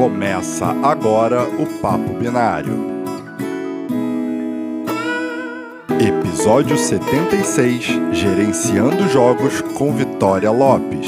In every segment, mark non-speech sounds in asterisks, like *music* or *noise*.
Começa agora o Papo Binário. Episódio 76 Gerenciando Jogos com Vitória Lopes.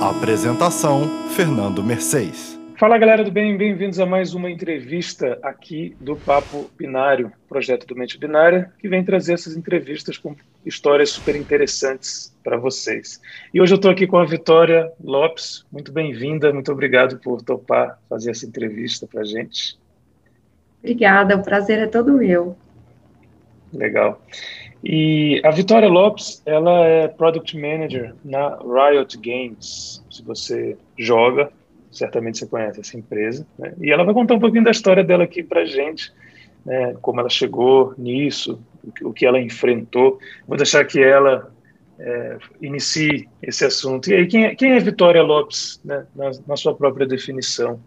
Apresentação: Fernando Mercedes. Fala galera do bem, bem-vindos a mais uma entrevista aqui do Papo Binário, projeto do Mente Binária, que vem trazer essas entrevistas com histórias super interessantes para vocês. E hoje eu estou aqui com a Vitória Lopes, muito bem-vinda, muito obrigado por topar fazer essa entrevista para a gente. Obrigada, o prazer é todo meu. Legal. E a Vitória Lopes, ela é Product Manager na Riot Games. Se você joga, certamente você conhece essa empresa, né? e ela vai contar um pouquinho da história dela aqui para gente, né? como ela chegou nisso, o que ela enfrentou. Vou deixar que ela é, inicie esse assunto. E aí, quem é, quem é Vitória Lopes, né? na, na sua própria definição?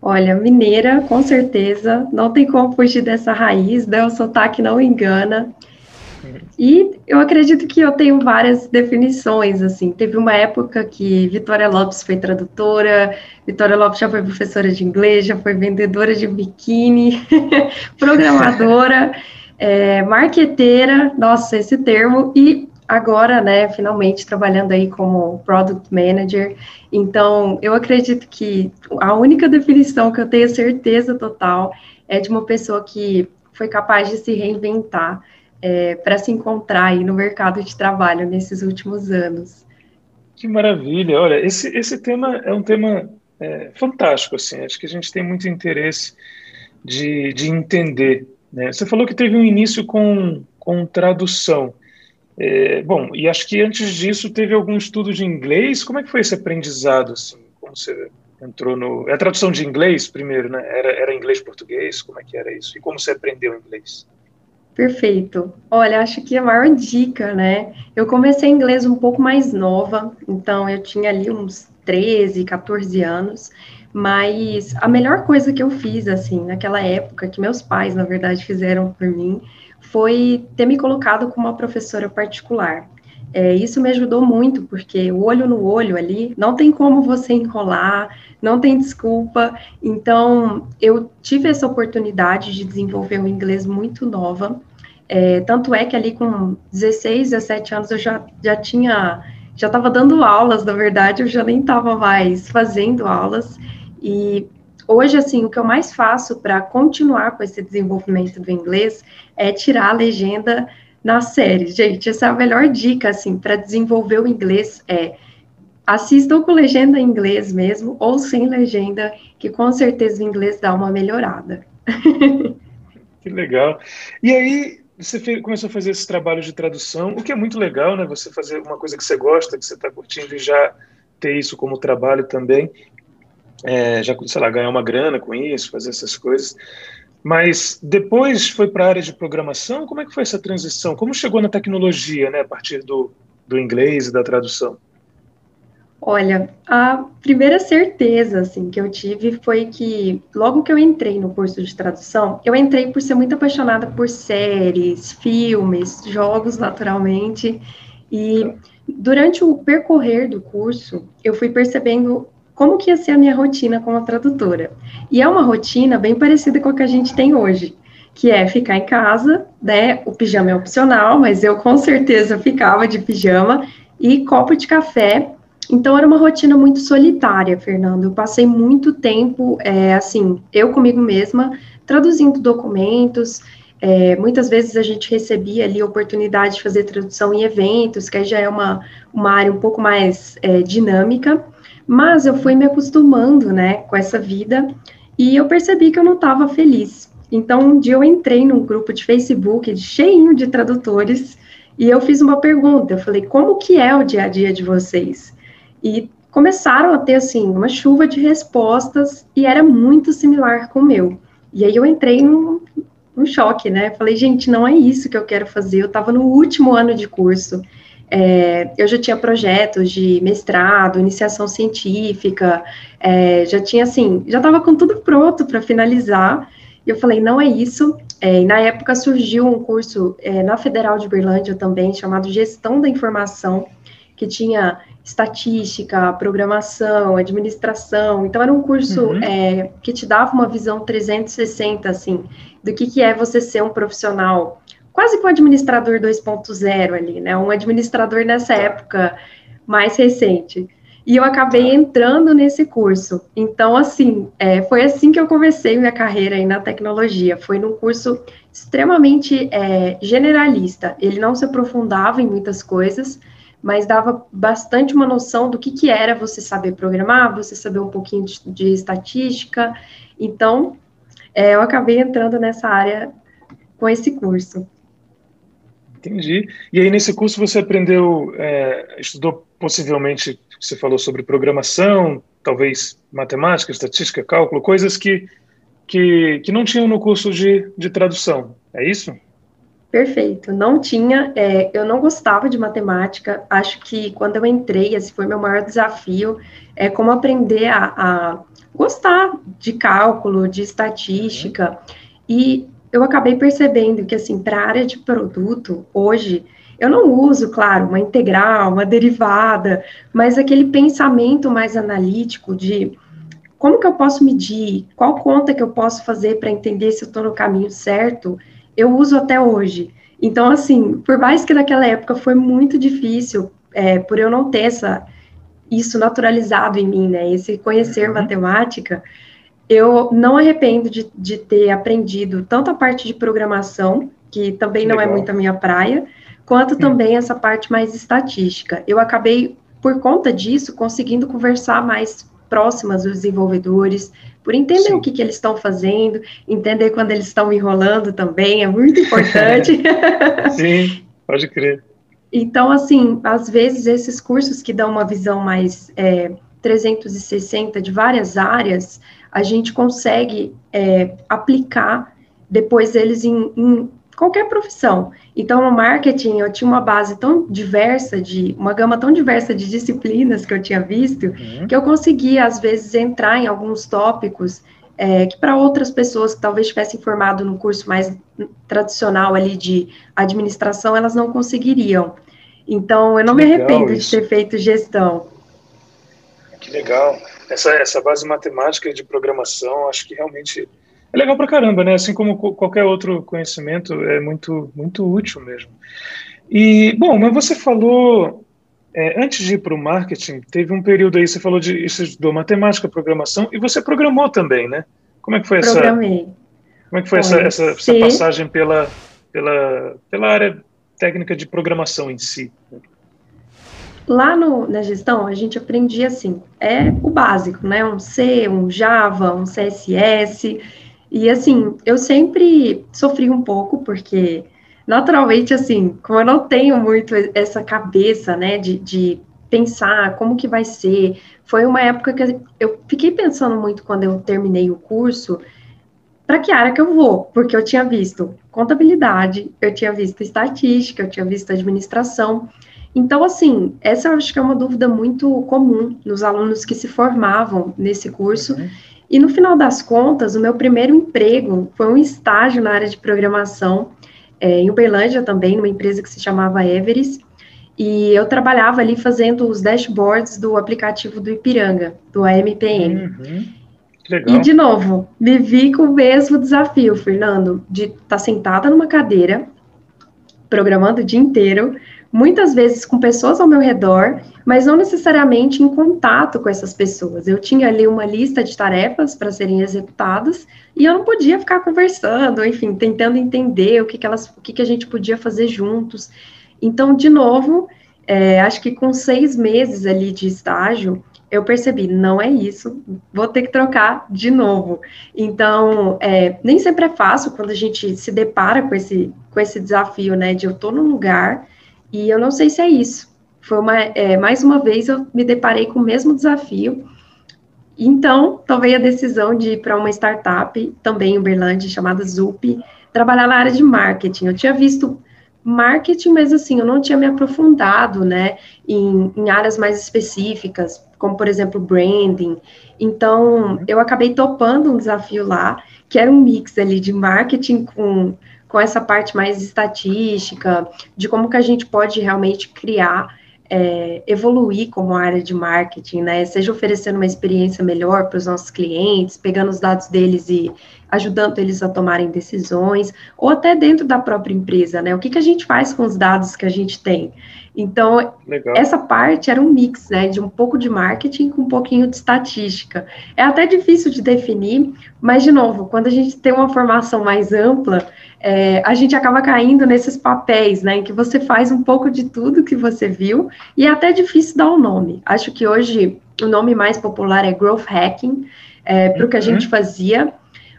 Olha, mineira, com certeza, não tem como fugir dessa raiz, né? o sotaque não engana. E eu acredito que eu tenho várias definições, assim. Teve uma época que Vitória Lopes foi tradutora, Vitória Lopes já foi professora de inglês, já foi vendedora de biquíni, *laughs* programadora, *laughs* é, marqueteira, nossa, esse termo, e agora, né, finalmente trabalhando aí como Product Manager. Então, eu acredito que a única definição que eu tenho certeza total é de uma pessoa que foi capaz de se reinventar, é, para se encontrar aí no mercado de trabalho nesses últimos anos. Que maravilha! Olha, esse, esse tema é um tema é, fantástico, assim, acho que a gente tem muito interesse de, de entender. Né? Você falou que teve um início com, com tradução. É, bom, e acho que antes disso teve algum estudo de inglês. Como é que foi esse aprendizado? Assim, como você entrou no. É a tradução de inglês primeiro, né? Era, era inglês-português? Como é que era isso? E como você aprendeu inglês? Perfeito. Olha, acho que a maior dica, né? Eu comecei inglês um pouco mais nova, então eu tinha ali uns 13, 14 anos, mas a melhor coisa que eu fiz, assim, naquela época, que meus pais, na verdade, fizeram por mim, foi ter me colocado com uma professora particular. É, isso me ajudou muito, porque o olho no olho ali, não tem como você enrolar, não tem desculpa. Então, eu tive essa oportunidade de desenvolver o inglês muito nova. É, tanto é que ali com 16, 17 anos eu já, já tinha, já estava dando aulas, na verdade, eu já nem estava mais fazendo aulas. E hoje, assim, o que eu mais faço para continuar com esse desenvolvimento do inglês é tirar a legenda na série. Gente, essa é a melhor dica, assim, para desenvolver o inglês é assistam com legenda em inglês mesmo, ou sem legenda, que com certeza o inglês dá uma melhorada. *laughs* que legal. E aí, você fez, começou a fazer esse trabalho de tradução, o que é muito legal, né? Você fazer uma coisa que você gosta, que você está curtindo e já ter isso como trabalho também. É, já, sei lá, ganhar uma grana com isso, fazer essas coisas. Mas depois foi para a área de programação. Como é que foi essa transição? Como chegou na tecnologia, né, a partir do, do inglês e da tradução? Olha, a primeira certeza assim que eu tive foi que logo que eu entrei no curso de tradução, eu entrei por ser muito apaixonada por séries, filmes, jogos, naturalmente. E durante o percorrer do curso, eu fui percebendo como que ia ser a minha rotina como tradutora. E é uma rotina bem parecida com a que a gente tem hoje, que é ficar em casa, né? O pijama é opcional, mas eu com certeza ficava de pijama e copo de café. Então era uma rotina muito solitária, Fernando. Eu passei muito tempo, é, assim, eu comigo mesma, traduzindo documentos. É, muitas vezes a gente recebia ali a oportunidade de fazer tradução em eventos, que aí já é uma, uma área um pouco mais é, dinâmica. Mas eu fui me acostumando, né, com essa vida e eu percebi que eu não estava feliz. Então, um dia eu entrei num grupo de Facebook cheinho de tradutores e eu fiz uma pergunta. Eu falei, como que é o dia a dia de vocês? E começaram a ter, assim, uma chuva de respostas e era muito similar com o meu. E aí eu entrei num, num choque, né? Falei, gente, não é isso que eu quero fazer. Eu estava no último ano de curso é, eu já tinha projetos de mestrado, iniciação científica, é, já tinha assim, já estava com tudo pronto para finalizar. E eu falei, não é isso. É, e na época surgiu um curso é, na Federal de Berlândia também, chamado Gestão da Informação, que tinha estatística, programação, administração. Então, era um curso uhum. é, que te dava uma visão 360, assim, do que, que é você ser um profissional, quase que um administrador 2.0 ali, né? Um administrador nessa época mais recente. E eu acabei tá. entrando nesse curso. Então, assim, é, foi assim que eu comecei minha carreira aí na tecnologia. Foi num curso extremamente é, generalista. Ele não se aprofundava em muitas coisas, mas dava bastante uma noção do que, que era você saber programar, você saber um pouquinho de, de estatística. Então, é, eu acabei entrando nessa área com esse curso. Entendi. E aí, nesse curso, você aprendeu, é, estudou possivelmente, você falou sobre programação, talvez matemática, estatística, cálculo, coisas que, que, que não tinham no curso de, de tradução, é isso? Perfeito, não tinha, é, eu não gostava de matemática, acho que quando eu entrei, esse foi meu maior desafio, é como aprender a, a gostar de cálculo, de estatística, e eu acabei percebendo que, assim, para a área de produto, hoje, eu não uso, claro, uma integral, uma derivada, mas aquele pensamento mais analítico de como que eu posso medir, qual conta que eu posso fazer para entender se eu estou no caminho certo, eu uso até hoje. Então, assim, por mais que naquela época foi muito difícil, é, por eu não ter essa, isso naturalizado em mim, né, esse conhecer uhum. matemática, eu não arrependo de, de, ter aprendido tanto a parte de programação, que também não é muito a minha praia, quanto também essa parte mais estatística. Eu acabei, por conta disso, conseguindo conversar mais próximas dos desenvolvedores, por entender Sim. o que, que eles estão fazendo, entender quando eles estão enrolando também, é muito importante. *laughs* Sim, pode crer. Então, assim, às vezes esses cursos que dão uma visão mais é, 360 de várias áreas, a gente consegue é, aplicar depois eles em, em qualquer profissão. Então, no marketing, eu tinha uma base tão diversa, de uma gama tão diversa de disciplinas que eu tinha visto, uhum. que eu conseguia, às vezes, entrar em alguns tópicos é, que para outras pessoas que talvez tivessem formado no curso mais tradicional ali de administração, elas não conseguiriam. Então, eu não que me arrependo isso. de ter feito gestão. Que legal. Essa, essa base matemática de programação, acho que realmente é legal pra caramba, né? Assim como qualquer outro conhecimento, é muito, muito útil mesmo. E, bom, mas você falou, é, antes de ir para o marketing, teve um período aí, você falou de, você estudou matemática, programação, e você programou também, né? Como é que foi essa... Programei. Como é que foi essa, essa, essa, passagem pela, pela, pela área técnica de programação em si? Lá no, na gestão, a gente aprendia assim, é o básico, né? Um C, um Java, um CSS, e assim, eu sempre sofri um pouco, porque naturalmente, assim, como eu não tenho muito essa cabeça, né, de, de pensar como que vai ser, foi uma época que eu fiquei pensando muito quando eu terminei o curso, para que área que eu vou, porque eu tinha visto contabilidade, eu tinha visto estatística, eu tinha visto administração. Então, assim, essa eu acho que é uma dúvida muito comum nos alunos que se formavam nesse curso. Uhum. E no final das contas, o meu primeiro emprego foi um estágio na área de programação, é, em Uberlândia também, numa empresa que se chamava Everest, e eu trabalhava ali fazendo os dashboards do aplicativo do Ipiranga, do AMPM. Uhum. E, de novo, me vi com o mesmo desafio, Fernando, de estar tá sentada numa cadeira, programando o dia inteiro, muitas vezes com pessoas ao meu redor, mas não necessariamente em contato com essas pessoas. Eu tinha ali uma lista de tarefas para serem executadas e eu não podia ficar conversando, enfim, tentando entender o que, que elas, o que, que a gente podia fazer juntos. Então, de novo, é, acho que com seis meses ali de estágio, eu percebi, não é isso, vou ter que trocar de novo. Então, é, nem sempre é fácil quando a gente se depara com esse, com esse desafio, né, de eu estou num lugar e eu não sei se é isso. Foi uma, é, mais uma vez eu me deparei com o mesmo desafio. Então, tomei a decisão de ir para uma startup, também em Uberlândia, chamada Zup, trabalhar na área de marketing. Eu tinha visto marketing, mas assim, eu não tinha me aprofundado, né, em, em áreas mais específicas, como por exemplo branding. Então, eu acabei topando um desafio lá, que era um mix ali de marketing com, com essa parte mais estatística, de como que a gente pode realmente criar é, evoluir como área de marketing, né? Seja oferecendo uma experiência melhor para os nossos clientes, pegando os dados deles e ajudando eles a tomarem decisões, ou até dentro da própria empresa, né? O que, que a gente faz com os dados que a gente tem? Então, Legal. essa parte era um mix, né, de um pouco de marketing com um pouquinho de estatística. É até difícil de definir, mas, de novo, quando a gente tem uma formação mais ampla, é, a gente acaba caindo nesses papéis, né, em que você faz um pouco de tudo que você viu, e é até difícil dar o um nome. Acho que hoje o nome mais popular é Growth Hacking, é, para o que a gente uhum. fazia,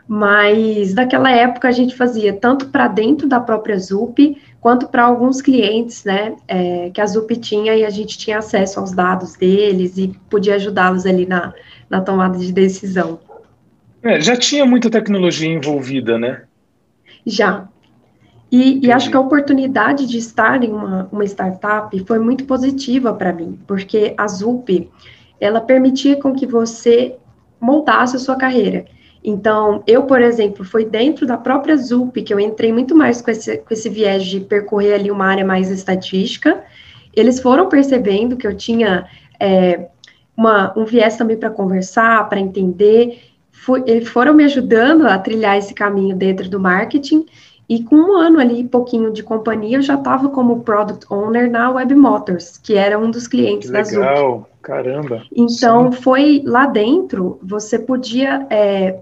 mas naquela época a gente fazia tanto para dentro da própria ZUP, quanto para alguns clientes, né, é, que a ZUP tinha e a gente tinha acesso aos dados deles e podia ajudá-los ali na, na tomada de decisão. É, já tinha muita tecnologia envolvida, né? Já. E, e, acho que a oportunidade de estar em uma, uma startup foi muito positiva para mim, porque a ZUP, ela permitia com que você montasse a sua carreira. Então, eu, por exemplo, foi dentro da própria ZUP que eu entrei muito mais com esse, com esse viés de percorrer ali uma área mais estatística. Eles foram percebendo que eu tinha é, uma, um viés também para conversar, para entender. Eles foram me ajudando a trilhar esse caminho dentro do marketing. E com um ano ali, pouquinho de companhia, eu já estava como Product Owner na Web Motors, que era um dos clientes que legal. da ZUP. Caramba! Então, Sim. foi lá dentro, você podia é,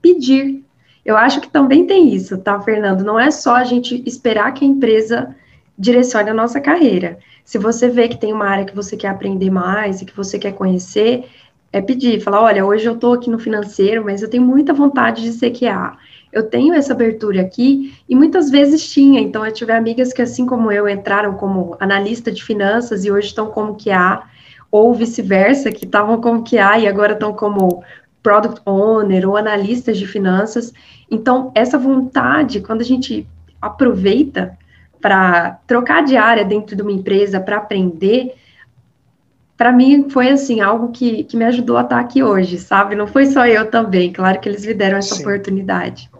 pedir. Eu acho que também tem isso, tá, Fernando? Não é só a gente esperar que a empresa direcione a nossa carreira. Se você vê que tem uma área que você quer aprender mais e que você quer conhecer, é pedir, falar, olha, hoje eu estou aqui no financeiro, mas eu tenho muita vontade de ser QA. Eu tenho essa abertura aqui e muitas vezes tinha. Então, eu tive amigas que, assim como eu, entraram como analista de finanças e hoje estão como QA, ou vice-versa, que estavam como QA e agora estão como product owner ou analistas de finanças. Então, essa vontade, quando a gente aproveita para trocar de área dentro de uma empresa, para aprender, para mim foi assim algo que, que me ajudou a estar aqui hoje, sabe? Não foi só eu também, claro que eles me deram essa Sim. oportunidade.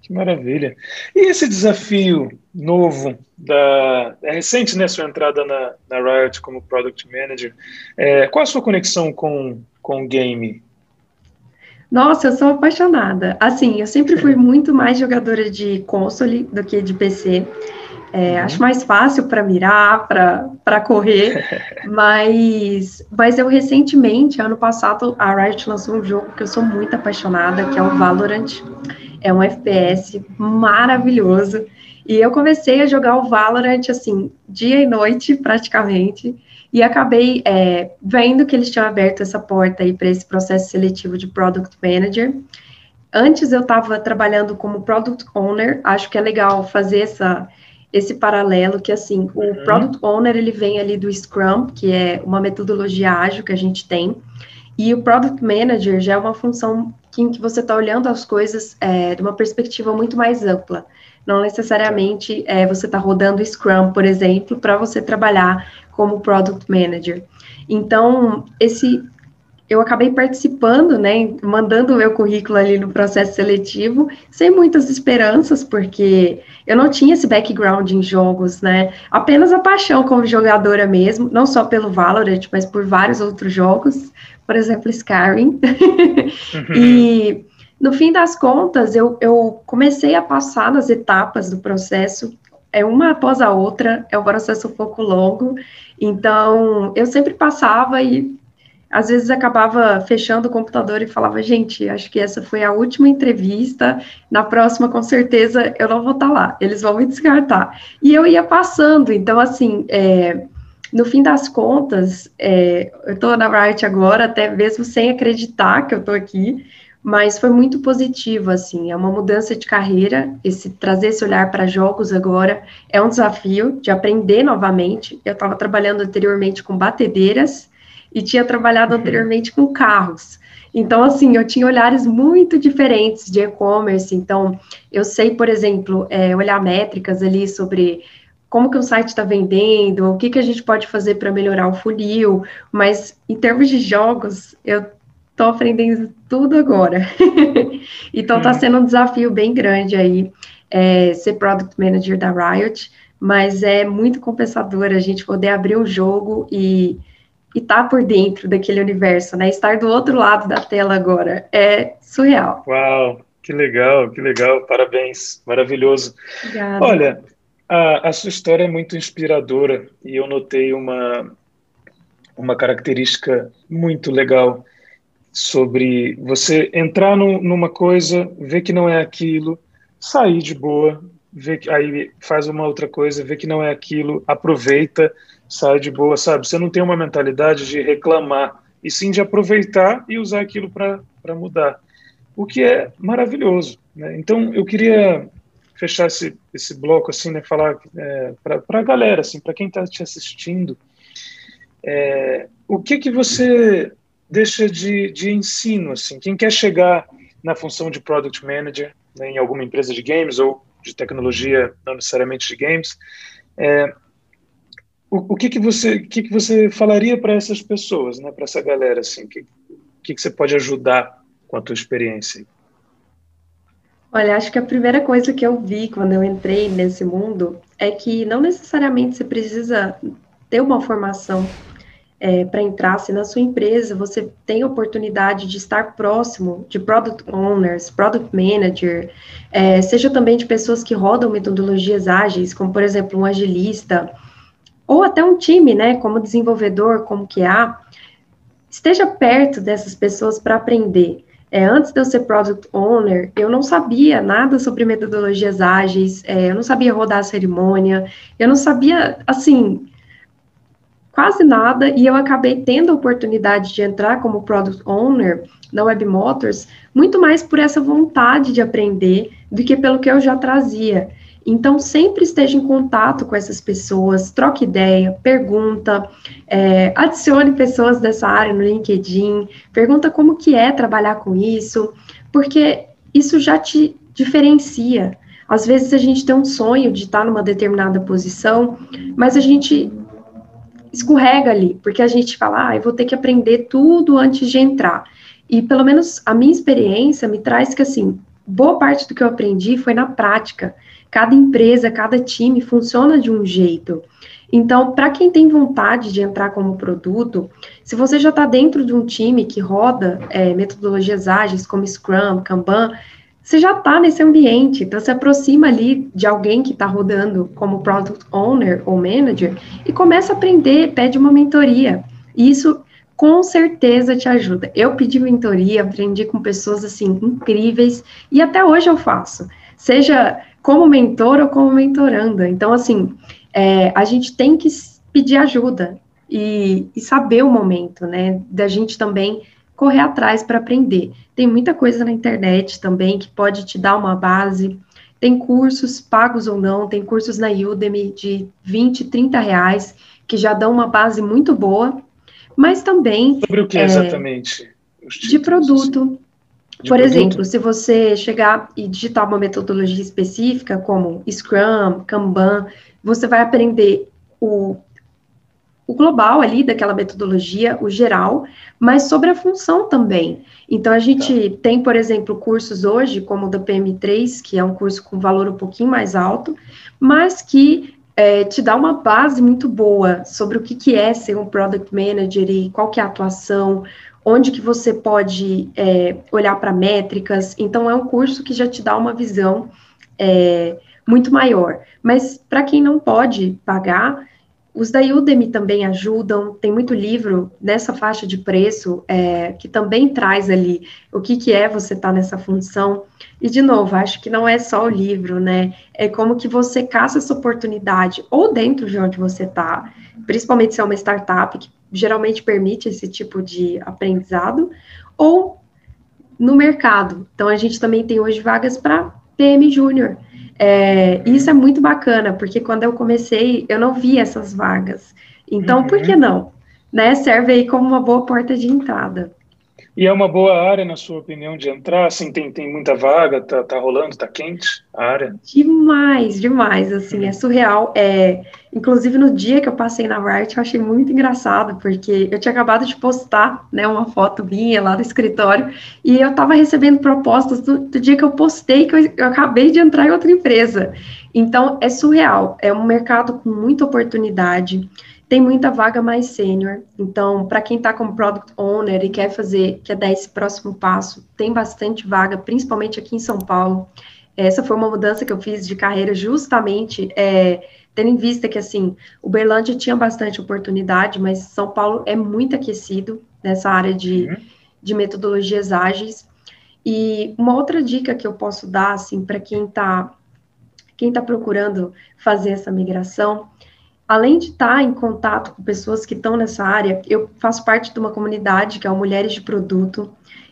Que maravilha. E esse desafio novo da é recente, né, sua entrada na, na Riot como Product Manager, é, qual a sua conexão com com o game? Nossa, eu sou apaixonada. Assim, eu sempre fui muito mais jogadora de console do que de PC. É, uhum. Acho mais fácil para mirar, para correr, *laughs* mas, mas eu recentemente, ano passado, a Riot lançou um jogo que eu sou muito apaixonada, que é o Valorant. É um FPS maravilhoso. E eu comecei a jogar o Valorant, assim, dia e noite, praticamente e acabei é, vendo que eles tinham aberto essa porta aí para esse processo seletivo de Product Manager. Antes eu estava trabalhando como Product Owner, acho que é legal fazer essa, esse paralelo, que assim, o uhum. Product Owner, ele vem ali do Scrum, que é uma metodologia ágil que a gente tem, e o Product Manager já é uma função em que você está olhando as coisas é, de uma perspectiva muito mais ampla. Não necessariamente é, você está rodando Scrum, por exemplo, para você trabalhar como Product Manager. Então, esse eu acabei participando, né, mandando o meu currículo ali no processo seletivo, sem muitas esperanças, porque eu não tinha esse background em jogos, né, apenas a paixão como jogadora mesmo, não só pelo Valorant, mas por vários outros jogos, por exemplo, Skyrim. *laughs* Uhum. e no fim das contas, eu, eu comecei a passar nas etapas do processo é uma após a outra, é um processo um pouco longo, então eu sempre passava e às vezes acabava fechando o computador e falava, gente, acho que essa foi a última entrevista, na próxima com certeza eu não vou estar lá, eles vão me descartar. E eu ia passando, então assim, é, no fim das contas, é, eu estou na Riot agora, até mesmo sem acreditar que eu estou aqui, mas foi muito positivo, assim, é uma mudança de carreira, esse trazer esse olhar para jogos agora é um desafio de aprender novamente. Eu estava trabalhando anteriormente com batedeiras e tinha trabalhado uhum. anteriormente com carros. Então, assim, eu tinha olhares muito diferentes de e-commerce. Então, eu sei, por exemplo, é, olhar métricas ali sobre como que o site está vendendo, o que, que a gente pode fazer para melhorar o funil, mas em termos de jogos, eu aprendendo tudo agora. *laughs* então está hum. sendo um desafio bem grande aí é, ser Product Manager da Riot, mas é muito compensador a gente poder abrir o jogo e estar tá por dentro daquele universo, né? Estar do outro lado da tela agora é surreal. Uau, que legal, que legal, parabéns, maravilhoso. Obrigada. Olha, a, a sua história é muito inspiradora e eu notei uma uma característica muito legal sobre você entrar no, numa coisa, ver que não é aquilo, sair de boa, ver que aí faz uma outra coisa, ver que não é aquilo, aproveita, sai de boa, sabe? Você não tem uma mentalidade de reclamar, e sim de aproveitar e usar aquilo para mudar, o que é maravilhoso. Né? Então, eu queria fechar esse, esse bloco assim, né, falar é, para a galera, assim, para quem está te assistindo, é, o que que você deixa de, de ensino, assim, quem quer chegar na função de product manager né, em alguma empresa de games ou de tecnologia, não necessariamente de games, é, o, o, que que você, que que você falaria para essas pessoas, né, para essa galera, assim, que, que que você pode ajudar com a tua experiência? Olha, acho que a primeira coisa que eu vi quando eu entrei nesse mundo é que não necessariamente você precisa ter uma formação é, para entrar, se na sua empresa você tem a oportunidade de estar próximo de product owners, product manager, é, seja também de pessoas que rodam metodologias ágeis, como por exemplo um agilista, ou até um time, né, como desenvolvedor, como que há, esteja perto dessas pessoas para aprender. É, antes de eu ser product owner, eu não sabia nada sobre metodologias ágeis, é, eu não sabia rodar a cerimônia, eu não sabia, assim, quase nada, e eu acabei tendo a oportunidade de entrar como product owner na Web Motors, muito mais por essa vontade de aprender do que pelo que eu já trazia. Então, sempre esteja em contato com essas pessoas, troque ideia, pergunta, é, adicione pessoas dessa área no LinkedIn, pergunta como que é trabalhar com isso, porque isso já te diferencia. Às vezes a gente tem um sonho de estar numa determinada posição, mas a gente escorrega ali, porque a gente fala, ah, eu vou ter que aprender tudo antes de entrar. E pelo menos a minha experiência me traz que, assim, boa parte do que eu aprendi foi na prática. Cada empresa, cada time funciona de um jeito. Então, para quem tem vontade de entrar como produto, se você já está dentro de um time que roda é, metodologias ágeis como Scrum, Kanban, você já está nesse ambiente, então se aproxima ali de alguém que está rodando como Product Owner ou Manager e começa a aprender, pede uma mentoria. E isso com certeza te ajuda. Eu pedi mentoria, aprendi com pessoas assim incríveis e até hoje eu faço, seja como mentor ou como mentoranda. Então, assim, é, a gente tem que pedir ajuda e, e saber o momento, né, da gente também correr atrás para aprender. Tem muita coisa na internet também que pode te dar uma base. Tem cursos pagos ou não, tem cursos na Udemy de 20, 30 reais que já dão uma base muito boa, mas também. Sobre o que é, exatamente? De produto. De Por produto? exemplo, se você chegar e digitar uma metodologia específica, como Scrum, Kanban, você vai aprender o o global ali daquela metodologia, o geral, mas sobre a função também. Então, a gente tá. tem, por exemplo, cursos hoje, como o da PM3, que é um curso com valor um pouquinho mais alto, mas que é, te dá uma base muito boa sobre o que, que é ser um Product Manager e qual que é a atuação, onde que você pode é, olhar para métricas. Então, é um curso que já te dá uma visão é, muito maior. Mas, para quem não pode pagar, os da Udemy também ajudam, tem muito livro nessa faixa de preço é, que também traz ali o que, que é você estar tá nessa função. E, de novo, acho que não é só o livro, né? É como que você caça essa oportunidade, ou dentro de onde você está, principalmente se é uma startup, que geralmente permite esse tipo de aprendizado, ou no mercado. Então, a gente também tem hoje vagas para PM Júnior. É, isso é muito bacana, porque quando eu comecei, eu não vi essas vagas. Então, uhum. por que não? Né? Serve aí como uma boa porta de entrada. E é uma boa área, na sua opinião, de entrar? Assim, tem, tem muita vaga, tá, tá rolando, tá quente a área? Demais, demais, assim, é surreal. É, inclusive, no dia que eu passei na Riot, eu achei muito engraçado, porque eu tinha acabado de postar, né, uma foto minha lá do escritório, e eu tava recebendo propostas do, do dia que eu postei, que eu, eu acabei de entrar em outra empresa. Então, é surreal, é um mercado com muita oportunidade, tem muita vaga mais sênior. Então, para quem está como product owner e quer fazer, quer dar esse próximo passo, tem bastante vaga, principalmente aqui em São Paulo. Essa foi uma mudança que eu fiz de carreira justamente é, tendo em vista que assim, Uberlândia tinha bastante oportunidade, mas São Paulo é muito aquecido nessa área de, uhum. de metodologias ágeis. E uma outra dica que eu posso dar assim para quem está quem está procurando fazer essa migração além de estar em contato com pessoas que estão nessa área, eu faço parte de uma comunidade que é o Mulheres de Produto,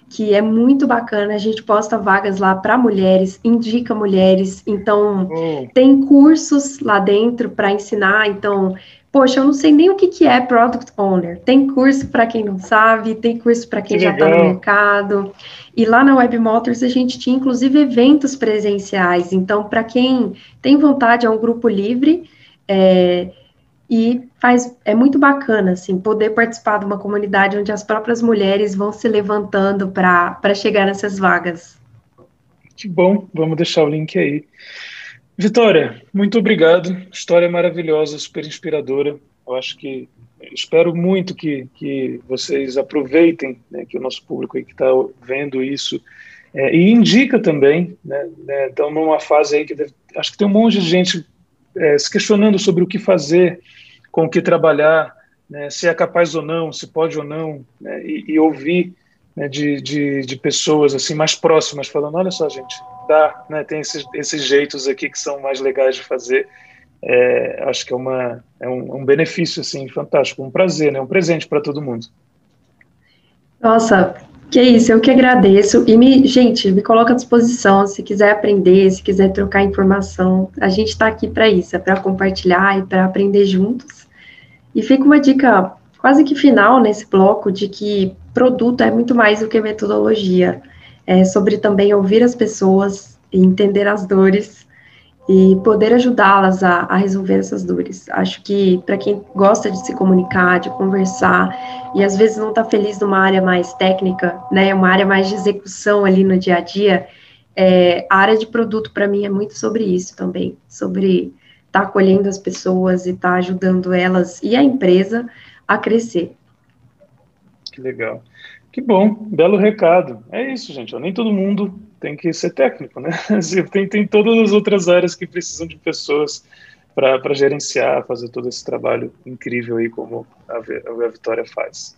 que é muito bacana. A gente posta vagas lá para mulheres, indica mulheres, então oh. tem cursos lá dentro para ensinar. Então, poxa, eu não sei nem o que, que é Product Owner. Tem curso para quem não sabe, tem curso para quem que já está no mercado. E lá na Web Motors a gente tinha inclusive eventos presenciais. Então, para quem tem vontade, é um grupo livre. É, e faz é muito bacana assim poder participar de uma comunidade onde as próprias mulheres vão se levantando para chegar nessas vagas. Que bom, vamos deixar o link aí. Vitória, muito obrigado. História maravilhosa, super inspiradora. Eu acho que espero muito que, que vocês aproveitem, né, que o nosso público aí que está vendo isso é, e indica também, né, né, estão numa fase aí que deve, acho que tem um monte de gente é, se questionando sobre o que fazer com o que trabalhar, né, se é capaz ou não, se pode ou não, né, e, e, ouvir né, de, de, de, pessoas assim mais próximas falando, olha só gente, dá, né, tem esses, esses jeitos aqui que são mais legais de fazer. É, acho que é, uma, é um, um, benefício assim fantástico, um prazer, né, um presente para todo mundo. Nossa, que isso, eu que agradeço. E, me, gente, me coloca à disposição se quiser aprender, se quiser trocar informação. A gente está aqui para isso, é para compartilhar e para aprender juntos. E fica uma dica quase que final nesse bloco de que produto é muito mais do que metodologia. É sobre também ouvir as pessoas e entender as dores e poder ajudá-las a, a, resolver essas dores. Acho que para quem gosta de se comunicar, de conversar, e às vezes não está feliz numa área mais técnica, né, uma área mais de execução ali no dia a dia, é, a área de produto para mim é muito sobre isso também, sobre estar tá acolhendo as pessoas e estar tá ajudando elas e a empresa a crescer. Que legal. Que bom, belo recado. É isso, gente. Nem todo mundo tem que ser técnico, né? *laughs* Tem, tem todas as outras áreas que precisam de pessoas para gerenciar, fazer todo esse trabalho incrível aí como a, a Vitória faz.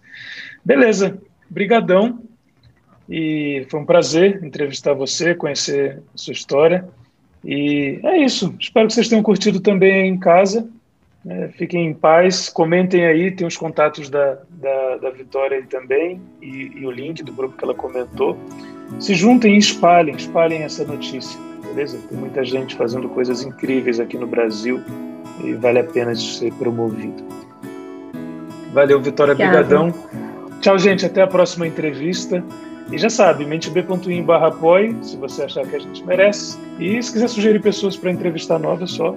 Beleza, brigadão. E foi um prazer entrevistar você, conhecer sua história. E é isso. Espero que vocês tenham curtido também em casa. É, fiquem em paz, comentem aí, tem os contatos da, da, da Vitória aí também e, e, o link do grupo que ela comentou. Se juntem e espalhem, espalhem essa notícia, beleza? Tem muita gente fazendo coisas incríveis aqui no Brasil e vale a pena ser promovido. Valeu, Vitória Brigadão. Tchau, gente. Até a próxima entrevista. E já sabe, menteb.in barra apoie, se você achar que a gente merece. E se quiser sugerir pessoas para entrevistar novas, é só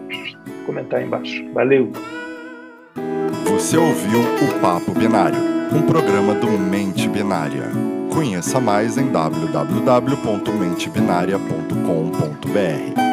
comentar aí embaixo. Valeu! Você ouviu o Papo Binário, um programa do Mente Binária. Conheça mais em www.mentebinaria.com.br.